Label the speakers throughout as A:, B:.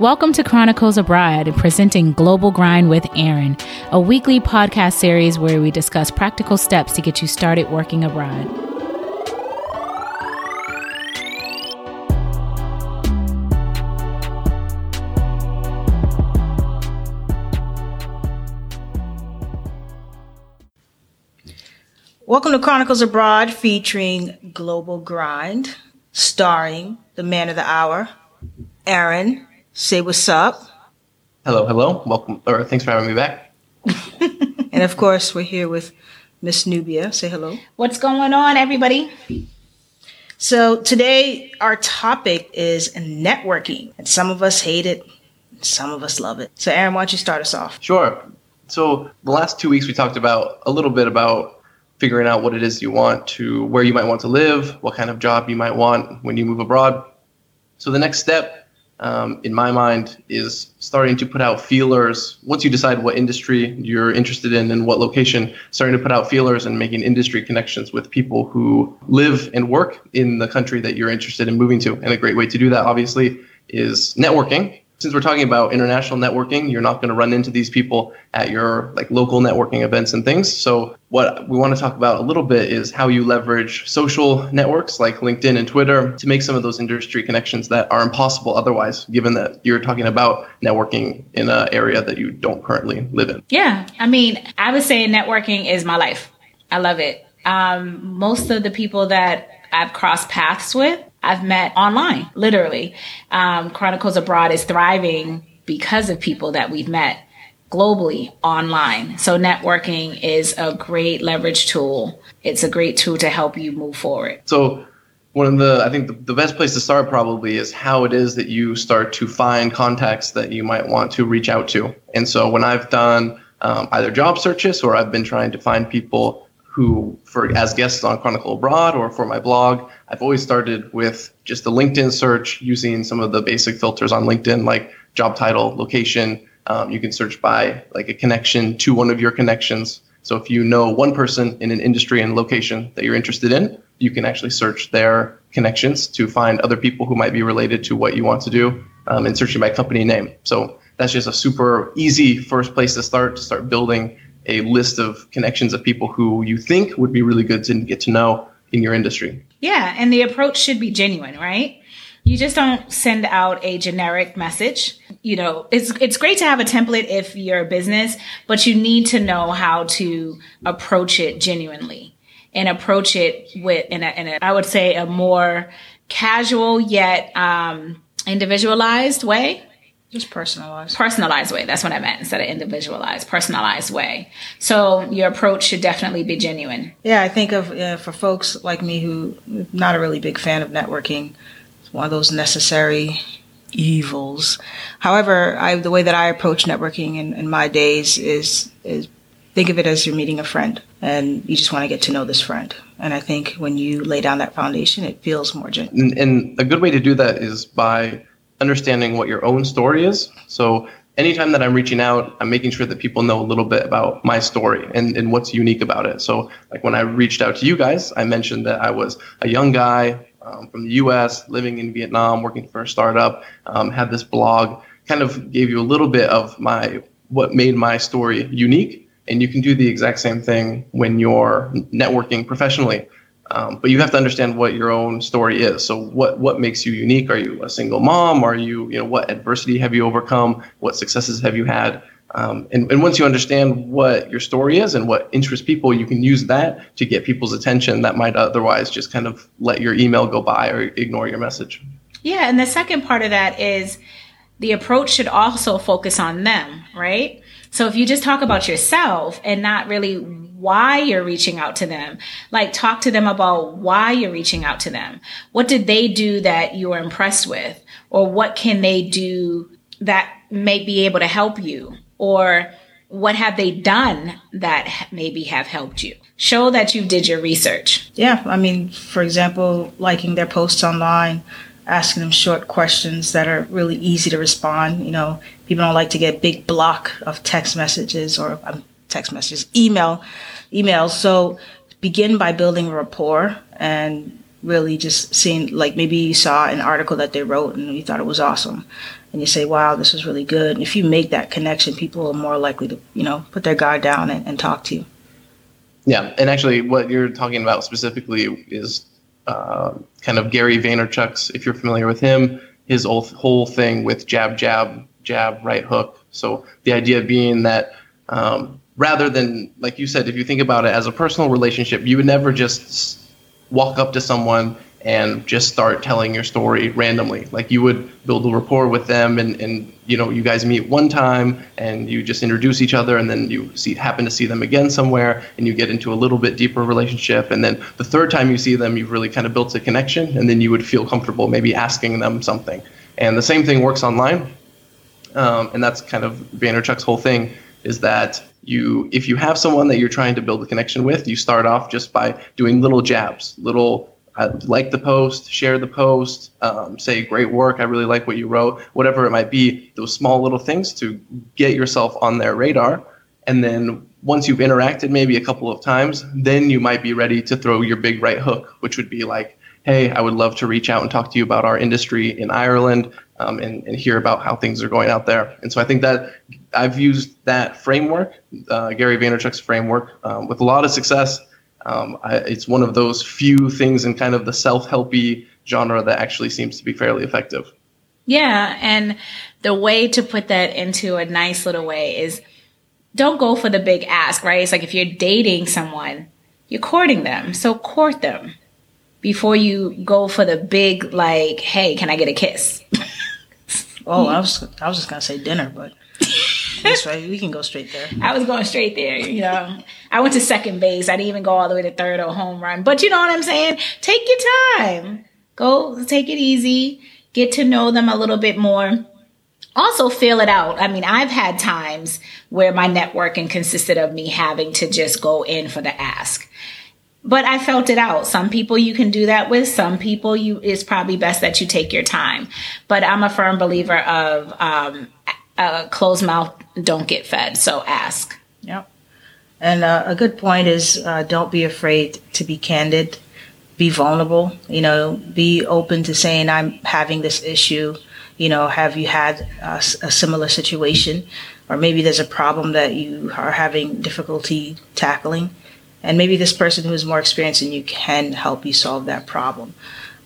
A: Welcome to Chronicles Abroad, presenting Global Grind with Aaron, a weekly podcast series where we discuss practical steps to get you started working abroad.
B: Welcome to Chronicles Abroad featuring Global Grind, starring the man of the hour, Aaron. Say what's up.
C: Hello, hello. Welcome, or thanks for having me back.
B: and of course, we're here with Miss Nubia. Say hello.
A: What's going on, everybody?
B: So today our topic is networking, and some of us hate it, some of us love it. So, Aaron, why don't you start us off?
C: Sure. So the last two weeks we talked about a little bit about figuring out what it is you want to, where you might want to live, what kind of job you might want when you move abroad. So the next step um, in my mind, is starting to put out feelers. Once you decide what industry you're interested in and what location, starting to put out feelers and making industry connections with people who live and work in the country that you're interested in moving to. And a great way to do that, obviously, is networking since we're talking about international networking, you're not going to run into these people at your like local networking events and things. So what we want to talk about a little bit is how you leverage social networks like LinkedIn and Twitter to make some of those industry connections that are impossible otherwise, given that you're talking about networking in an area that you don't currently live in.
A: Yeah. I mean, I would say networking is my life. I love it. Um, most of the people that I've crossed paths with I've met online, literally. Um, Chronicles Abroad is thriving because of people that we've met globally online. So networking is a great leverage tool. It's a great tool to help you move forward.
C: So one of the I think the, the best place to start probably is how it is that you start to find contacts that you might want to reach out to. And so when I've done um, either job searches or I've been trying to find people who, for as guests on Chronicle Abroad or for my blog, I've always started with just a LinkedIn search using some of the basic filters on LinkedIn, like job title, location. Um, you can search by like a connection to one of your connections. So if you know one person in an industry and location that you're interested in, you can actually search their connections to find other people who might be related to what you want to do um, and searching by company name. So that's just a super easy first place to start to start building a list of connections of people who you think would be really good to get to know in your industry.
A: Yeah, and the approach should be genuine, right? You just don't send out a generic message. You know, it's it's great to have a template if you're a business, but you need to know how to approach it genuinely and approach it with in a, in a I would say a more casual yet um, individualized way
B: just personalized.
A: Personalized way. That's what I meant instead of individualized, personalized way. So your approach should definitely be genuine.
B: Yeah, I think of uh, for folks like me who not a really big fan of networking. It's one of those necessary evils. However, I, the way that I approach networking in, in my days is is think of it as you're meeting a friend and you just want to get to know this friend. And I think when you lay down that foundation, it feels more genuine.
C: And, and a good way to do that is by understanding what your own story is. So anytime that I'm reaching out, I'm making sure that people know a little bit about my story and, and what's unique about it. So like when I reached out to you guys, I mentioned that I was a young guy um, from the US living in Vietnam, working for a startup, um, had this blog, kind of gave you a little bit of my what made my story unique. And you can do the exact same thing when you're networking professionally. Um, but you have to understand what your own story is. So what what makes you unique? Are you a single mom? Are you you know what adversity have you overcome? What successes have you had? Um, and, and once you understand what your story is and what interests people, you can use that to get people's attention that might otherwise just kind of let your email go by or ignore your message.
A: Yeah, and the second part of that is the approach should also focus on them, right? So if you just talk about yourself and not really why you're reaching out to them, like talk to them about why you're reaching out to them. What did they do that you were impressed with? Or what can they do that may be able to help you? Or what have they done that maybe have helped you? Show that you did your research.
B: Yeah. I mean, for example, liking their posts online, asking them short questions that are really easy to respond. You know, people don't like to get big block of text messages or um, text messages, email, emails. So begin by building rapport and really just seeing like maybe you saw an article that they wrote and you thought it was awesome. And you say wow this is really good. And if you make that connection people are more likely to you know put their guard down and, and talk to you.
C: Yeah. And actually what you're talking about specifically is uh, kind of gary vaynerchuk's if you're familiar with him his whole thing with jab jab jab right hook. So the idea being that um, rather than like you said if you think about it as a personal relationship you would never just walk up to someone and just start telling your story randomly. Like you would build a rapport with them and, and you know, you guys meet one time and you just introduce each other and then you see happen to see them again somewhere and you get into a little bit deeper relationship. And then the third time you see them, you've really kind of built a connection and then you would feel comfortable maybe asking them something. And the same thing works online. Um, and that's kind of Vaynerchuk's whole thing is that you if you have someone that you're trying to build a connection with, you start off just by doing little jabs, little uh, like the post, share the post, um, say great work, I really like what you wrote, whatever it might be. Those small little things to get yourself on their radar, and then once you've interacted maybe a couple of times, then you might be ready to throw your big right hook, which would be like, hey, I would love to reach out and talk to you about our industry in Ireland um, and, and hear about how things are going out there. And so I think that I've used that framework, uh, Gary Vaynerchuk's framework, um, with a lot of success. Um, I, it's one of those few things in kind of the self-helpy genre that actually seems to be fairly effective.
A: Yeah, and the way to put that into a nice little way is don't go for the big ask, right? It's like if you're dating someone, you're courting them, so court them before you go for the big like, hey, can I get a kiss?
B: oh, I was I was just gonna say dinner, but that's right. We can go straight there.
A: I was going straight there. You know, I went to second base. I didn't even go all the way to third or home run. But you know what I'm saying? Take your time. Go take it easy. Get to know them a little bit more. Also, feel it out. I mean, I've had times where my networking consisted of me having to just go in for the ask but I felt it out. Some people you can do that with. Some people you it's probably best that you take your time. But I'm a firm believer of um, closed mouth don't get fed. So ask.
B: Yep. And uh, a good point is uh, don't be afraid to be candid, be vulnerable. You know, be open to saying I'm having this issue. You know, have you had a, a similar situation, or maybe there's a problem that you are having difficulty tackling and maybe this person who is more experienced than you can help you solve that problem.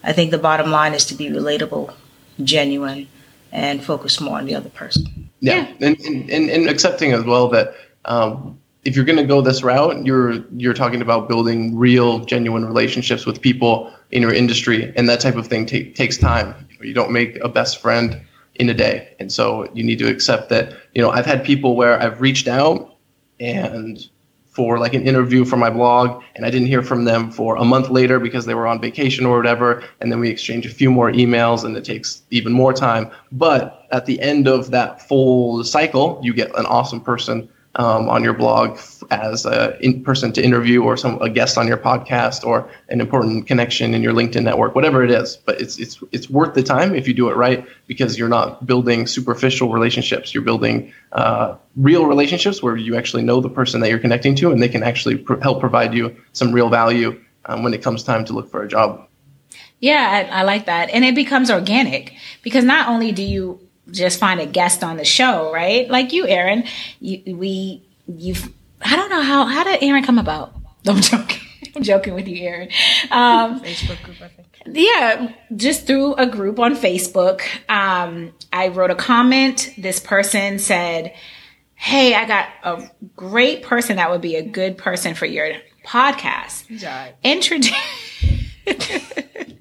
B: I think the bottom line is to be relatable, genuine, and focus more on the other person.
C: Yeah, yeah. And, and, and accepting as well that um, if you're going to go this route, you're you're talking about building real, genuine relationships with people in your industry, and that type of thing t- takes time. You don't make a best friend in a day, and so you need to accept that. You know, I've had people where I've reached out and for like an interview for my blog and I didn't hear from them for a month later because they were on vacation or whatever and then we exchange a few more emails and it takes even more time. But at the end of that full cycle you get an awesome person um, on your blog as a in person to interview or some a guest on your podcast or an important connection in your LinkedIn network, whatever it is. But it's it's it's worth the time if you do it right because you're not building superficial relationships. You're building uh, real relationships where you actually know the person that you're connecting to, and they can actually help provide you some real value um, when it comes time to look for a job.
A: Yeah, I, I like that, and it becomes organic because not only do you just find a guest on the show, right? Like you, Aaron. You, we, you've, I don't know how, how did Aaron come about? I'm joking. I'm joking with you, Aaron. Um, Facebook group, I think. Yeah, just through a group on Facebook. Um, I wrote a comment. This person said, Hey, I got a great person that would be a good person for your podcast. Introduce.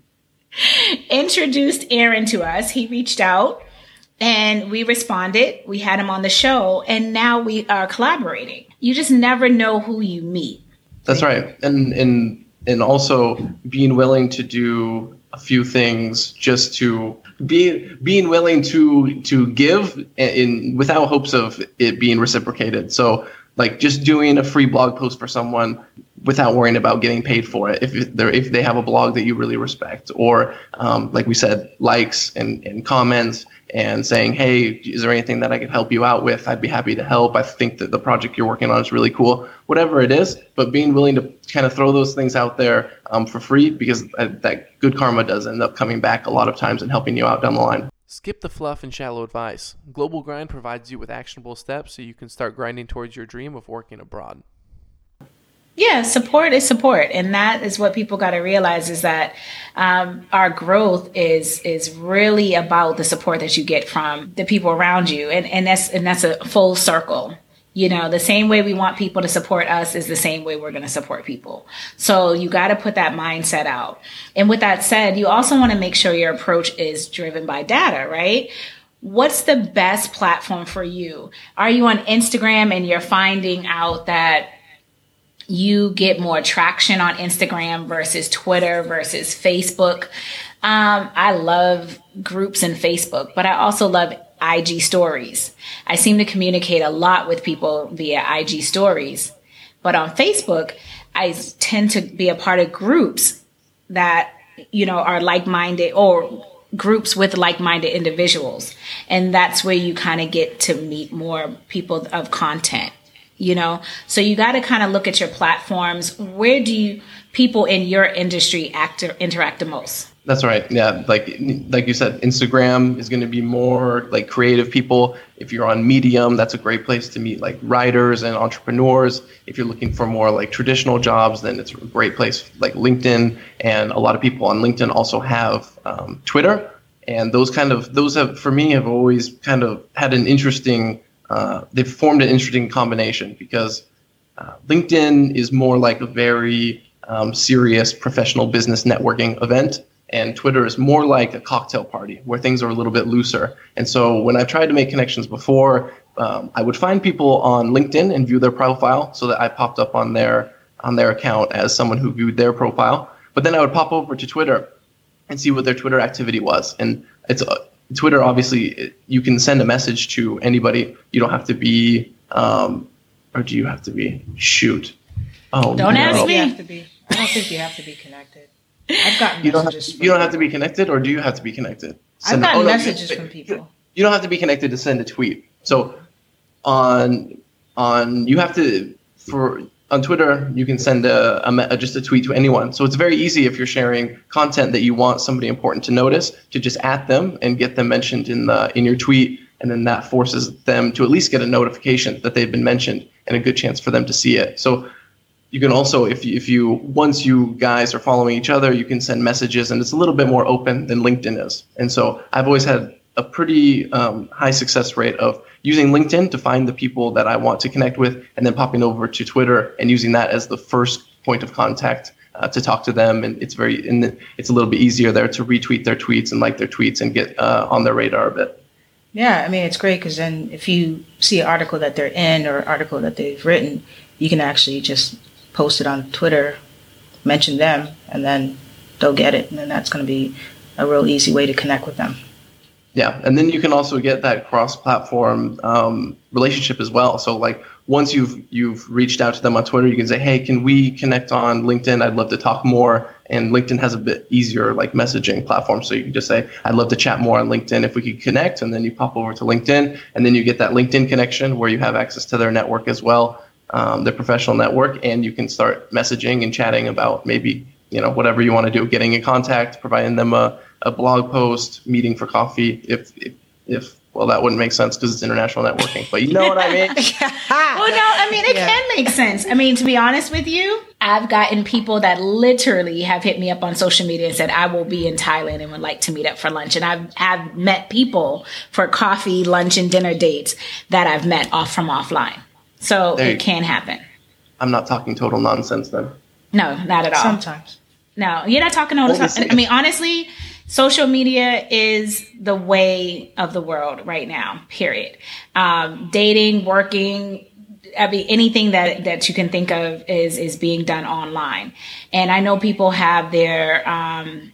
A: introduced Aaron to us. He reached out and we responded. We had him on the show, and now we are collaborating. You just never know who you meet.
C: That's right, and and and also being willing to do a few things just to be being willing to to give in without hopes of it being reciprocated. So like just doing a free blog post for someone without worrying about getting paid for it. If they if they have a blog that you really respect, or um, like we said, likes and, and comments and saying, hey, is there anything that I could help you out with? I'd be happy to help. I think that the project you're working on is really cool. Whatever it is, but being willing to kind of throw those things out there um, for free because uh, that good karma does end up coming back a lot of times and helping you out down the line.
D: Skip the fluff and shallow advice. Global Grind provides you with actionable steps so you can start grinding towards your dream of working abroad.
A: Yeah, support is support, and that is what people got to realize is that um, our growth is is really about the support that you get from the people around you, and and that's and that's a full circle. You know, the same way we want people to support us is the same way we're going to support people. So you got to put that mindset out. And with that said, you also want to make sure your approach is driven by data, right? What's the best platform for you? Are you on Instagram and you're finding out that you get more traction on Instagram versus Twitter versus Facebook. Um, I love groups in Facebook, but I also love IG stories. I seem to communicate a lot with people via IG stories. But on Facebook, I tend to be a part of groups that, you know, are like minded or groups with like minded individuals. And that's where you kind of get to meet more people of content you know so you got to kind of look at your platforms where do you people in your industry act interact the most
C: that's right. Yeah like like you said instagram is going to be more like creative people. If you're on medium that's a great place to meet like writers and entrepreneurs. If you're looking for more like traditional jobs then it's a great place like linkedin. And a lot of people on linkedin also have um, twitter. And those kind of those have for me have always kind of had an interesting uh, they've formed an interesting combination because uh, LinkedIn is more like a very um, serious professional business networking event, and Twitter is more like a cocktail party where things are a little bit looser. And so when I've tried to make connections before, um, I would find people on LinkedIn and view their profile so that I popped up on their on their account as someone who viewed their profile. But then I would pop over to Twitter and see what their Twitter activity was. And it's uh, Twitter, obviously, you can send a message to anybody. You don't have to be, um, or do you have to be? Shoot.
A: Oh, don't no. ask me.
B: You have to be. I don't think you have to be connected. I've gotten
C: you don't have, you don't have to be connected, or do you have to be connected?
B: Send I've gotten oh, no, messages you, from people.
C: You don't have to be connected to send a tweet. So on on you have to for on Twitter, you can send a, a, just a tweet to anyone. So it's very easy if you're sharing content that you want somebody important to notice to just at them and get them mentioned in the in your tweet, and then that forces them to at least get a notification that they've been mentioned and a good chance for them to see it. So you can also if you, if you once you guys are following each other, you can send messages, and it's a little bit more open than LinkedIn is. And so I've always had a pretty um, high success rate of using LinkedIn to find the people that I want to connect with, and then popping over to Twitter and using that as the first point of contact uh, to talk to them. And it's very, and it's a little bit easier there to retweet their tweets and like their tweets and get uh, on their radar a bit.
B: Yeah, I mean it's great because then if you see an article that they're in or article that they've written, you can actually just post it on Twitter, mention them, and then they'll get it, and then that's going to be a real easy way to connect with them.
C: Yeah, and then you can also get that cross-platform um, relationship as well. So like once you've you've reached out to them on Twitter, you can say, "Hey, can we connect on LinkedIn? I'd love to talk more." And LinkedIn has a bit easier like messaging platform, so you can just say, "I'd love to chat more on LinkedIn if we could connect," and then you pop over to LinkedIn, and then you get that LinkedIn connection where you have access to their network as well, um, their professional network, and you can start messaging and chatting about maybe you know whatever you want to do, getting in contact, providing them a a blog post, meeting for coffee. If if, if well, that wouldn't make sense because it's international networking, but you know what I mean.
A: well, no, I mean it yeah. can make sense. I mean, to be honest with you, I've gotten people that literally have hit me up on social media and said, "I will be in Thailand and would like to meet up for lunch." And I've I've met people for coffee, lunch, and dinner dates that I've met off from offline. So there it can happen.
C: I'm not talking total nonsense then.
A: No, not at all.
B: Sometimes.
A: No, you're not talking all the time. I mean, honestly, social media is the way of the world right now, period. Um, dating, working, I mean, anything that, that you can think of is, is being done online. And I know people have their, um,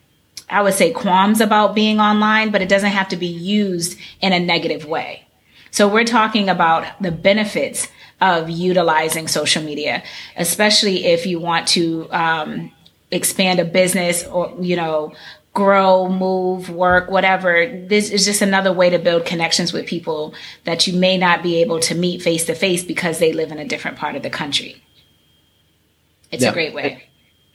A: I would say qualms about being online, but it doesn't have to be used in a negative way. So we're talking about the benefits of utilizing social media, especially if you want to um, expand a business or, you know, grow, move, work, whatever. This is just another way to build connections with people that you may not be able to meet face to face because they live in a different part of the country. It's yeah. a great way.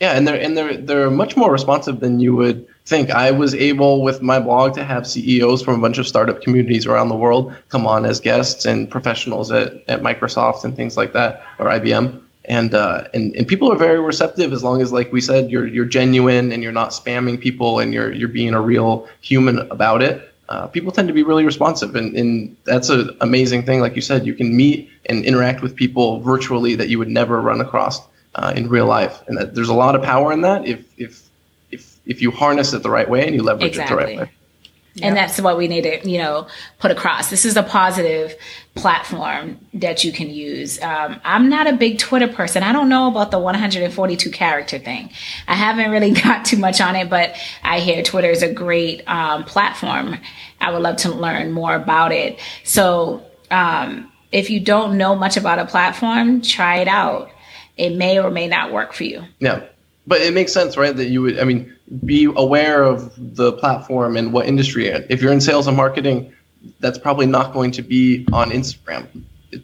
C: Yeah, and they're and they're they're much more responsive than you would think. I was able with my blog to have CEOs from a bunch of startup communities around the world come on as guests and professionals at, at Microsoft and things like that or IBM. And, uh, and and people are very receptive as long as like we said you're you're genuine and you're not spamming people and you're you're being a real human about it. Uh, people tend to be really responsive and, and that's an amazing thing like you said you can meet and interact with people virtually that you would never run across uh, in real life, and that there's a lot of power in that if if if if you harness it the right way and you leverage exactly. it the right way.
A: And that's what we need to, you know, put across. This is a positive platform that you can use. Um, I'm not a big Twitter person. I don't know about the 142 character thing. I haven't really got too much on it, but I hear Twitter is a great um, platform. I would love to learn more about it. So, um, if you don't know much about a platform, try it out it may or may not work for you.
C: Yeah. But it makes sense, right? That you would, I mean, be aware of the platform and what industry. If you're in sales and marketing, that's probably not going to be on Instagram.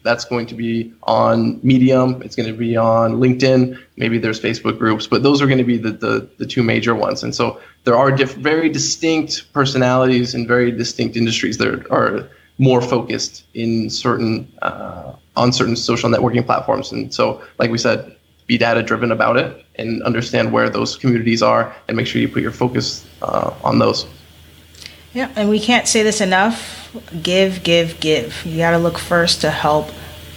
C: That's going to be on Medium. It's going to be on LinkedIn. Maybe there's Facebook groups, but those are going to be the, the, the two major ones. And so there are diff- very distinct personalities and very distinct industries that are more focused in certain uh, on certain social networking platforms. And so, like we said, be data driven about it and understand where those communities are, and make sure you put your focus uh, on those.
B: Yeah, and we can't say this enough. Give, give, give. You got to look first to help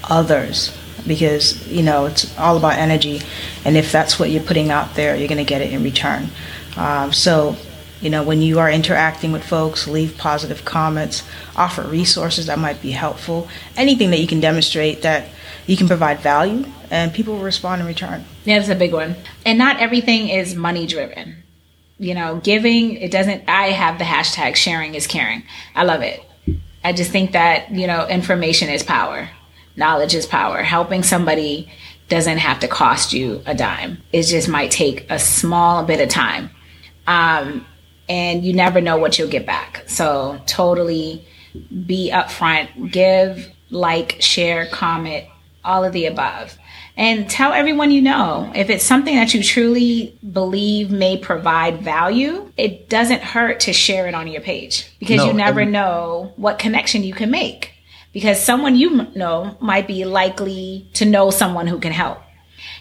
B: others because you know it's all about energy, and if that's what you're putting out there, you're going to get it in return. Um, so you know, when you are interacting with folks, leave positive comments, offer resources that might be helpful, anything that you can demonstrate that you can provide value, and people will respond in return.
A: Yeah, that's a big one. And not everything is money driven. You know, giving, it doesn't, I have the hashtag sharing is caring. I love it. I just think that, you know, information is power, knowledge is power. Helping somebody doesn't have to cost you a dime, it just might take a small bit of time. Um, and you never know what you'll get back. So totally be upfront, give, like, share, comment, all of the above. And tell everyone you know. If it's something that you truly believe may provide value, it doesn't hurt to share it on your page because no, you never know what connection you can make. Because someone you know might be likely to know someone who can help.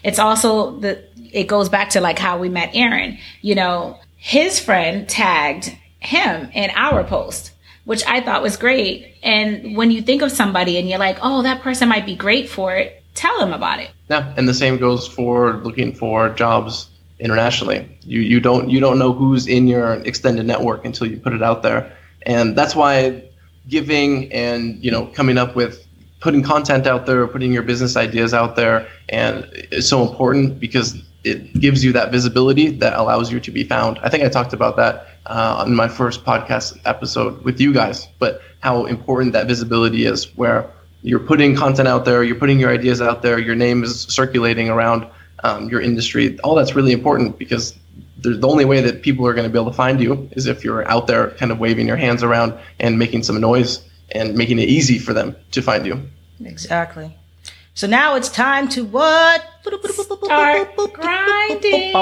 A: It's also the, it goes back to like how we met Aaron. You know, his friend tagged him in our post, which I thought was great. And when you think of somebody and you're like, oh, that person might be great for it, tell them about it.
C: Yeah, and the same goes for looking for jobs internationally. You you don't you don't know who's in your extended network until you put it out there, and that's why giving and you know coming up with putting content out there, putting your business ideas out there, and it's so important because it gives you that visibility that allows you to be found. I think I talked about that uh, on my first podcast episode with you guys, but how important that visibility is, where you're putting content out there, you're putting your ideas out there, your name is circulating around um, your industry. All that's really important because the only way that people are going to be able to find you is if you're out there kind of waving your hands around and making some noise and making it easy for them to find you.
B: Exactly. So now it's time to what?
A: Start grinding.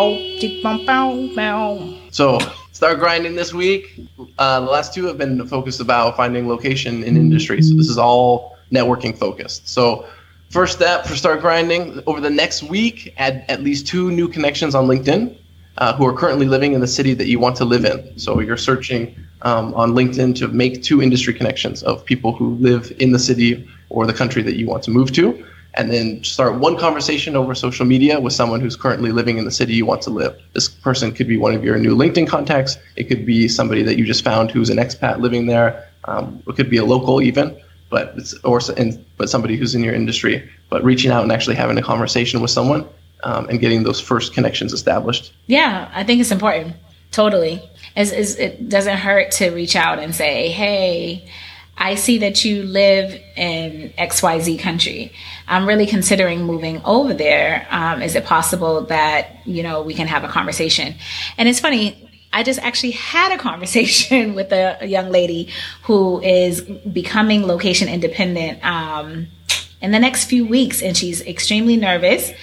C: So start grinding this week. Uh, the last two have been focused about finding location in industry. So this is all networking focused. So first step for start grinding over the next week, add at least two new connections on LinkedIn uh, who are currently living in the city that you want to live in. So you're searching um, on LinkedIn to make two industry connections of people who live in the city or the country that you want to move to and then start one conversation over social media with someone who's currently living in the city you want to live. This person could be one of your new LinkedIn contacts. It could be somebody that you just found who's an expat living there. Um, it could be a local even, but it's or and, but somebody who's in your industry. But reaching out and actually having a conversation with someone um, and getting those first connections established.
A: Yeah, I think it's important. Totally. As, as it doesn't hurt to reach out and say, hey I see that you live in XYZ country. I'm really considering moving over there. Um, is it possible that, you know, we can have a conversation? And it's funny, I just actually had a conversation with a, a young lady who is becoming location independent um, in the next few weeks, and she's extremely nervous.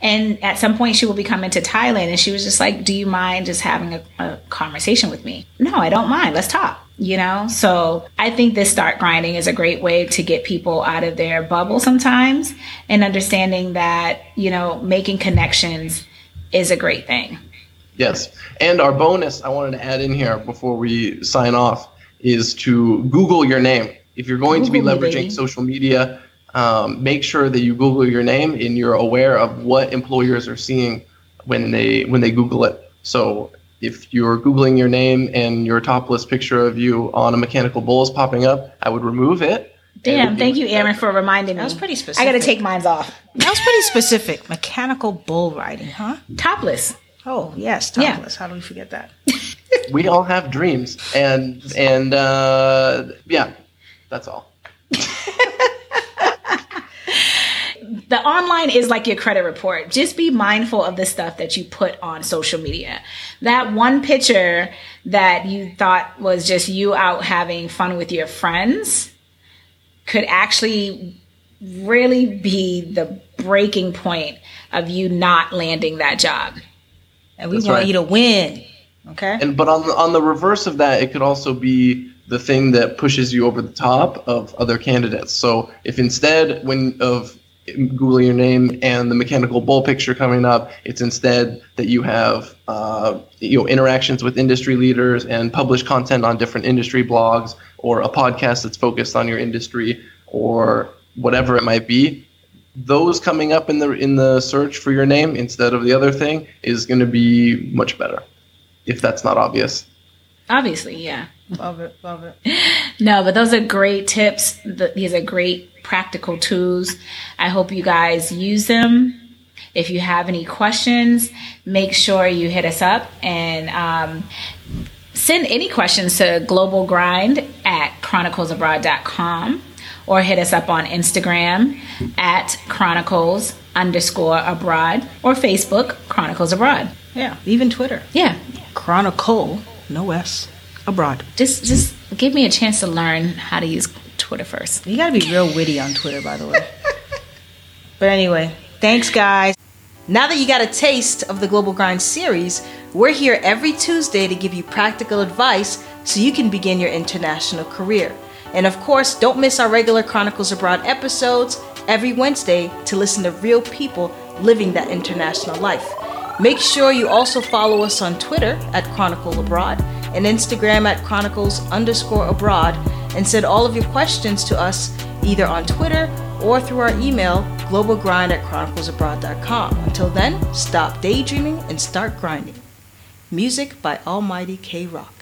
A: And at some point, she will be coming to Thailand, and she was just like, "Do you mind just having a, a conversation with me?" No, I don't mind. Let's talk you know? So i think this start grinding is a great way to get people out of their bubble sometimes and understanding that you know making connections is a great thing.
C: Yes. And our bonus i wanted to add in here before we sign off is to google your name. If you're going google to be leveraging me, social media um, make sure that you google your name and you're aware of what employers are seeing when they when they google it. So if you're Googling your name and your topless picture of you on a mechanical bull is popping up, I would remove it.
A: Damn, thank you, Aaron, for reminding
B: me.
A: That
B: was pretty specific.
A: I got to take mine off.
B: That was pretty specific. Mechanical bull riding, huh?
A: Topless.
B: Oh, yes, topless. Yeah. How do we forget that?
C: we all have dreams. And, and uh, yeah, that's all.
A: the online is like your credit report. Just be mindful of the stuff that you put on social media. That one picture that you thought was just you out having fun with your friends could actually really be the breaking point of you not landing that job.
B: And we That's want right. you to win. Okay.
C: And but on the on the reverse of that, it could also be the thing that pushes you over the top of other candidates. So if instead when of Google your name and the mechanical bull picture coming up. It's instead that you have uh, you know interactions with industry leaders and publish content on different industry blogs or a podcast that's focused on your industry or whatever it might be. Those coming up in the in the search for your name instead of the other thing is going to be much better, if that's not obvious.
A: Obviously, yeah.
B: Love it, love it.
A: no, but those are great tips. These are great practical tools. I hope you guys use them. If you have any questions, make sure you hit us up and um, send any questions to Global Grind at chroniclesabroad.com or hit us up on Instagram at chronicles underscore abroad or Facebook Chronicles Abroad.
B: Yeah, even Twitter.
A: Yeah.
B: Chronicle, no S, abroad.
A: Just just give me a chance to learn how to use Twitter first.
B: You got to be real witty on Twitter, by the way. but anyway, thanks, guys. Now that you got a taste of the Global Grind series, we're here every Tuesday to give you practical advice so you can begin your international career. And of course, don't miss our regular Chronicles Abroad episodes every Wednesday to listen to real people living that international life. Make sure you also follow us on Twitter at Chronicle Abroad and Instagram at Chronicles underscore abroad and send all of your questions to us either on Twitter or through our email, globalgrind at chroniclesabroad.com. Until then, stop daydreaming and start grinding. Music by Almighty K Rock.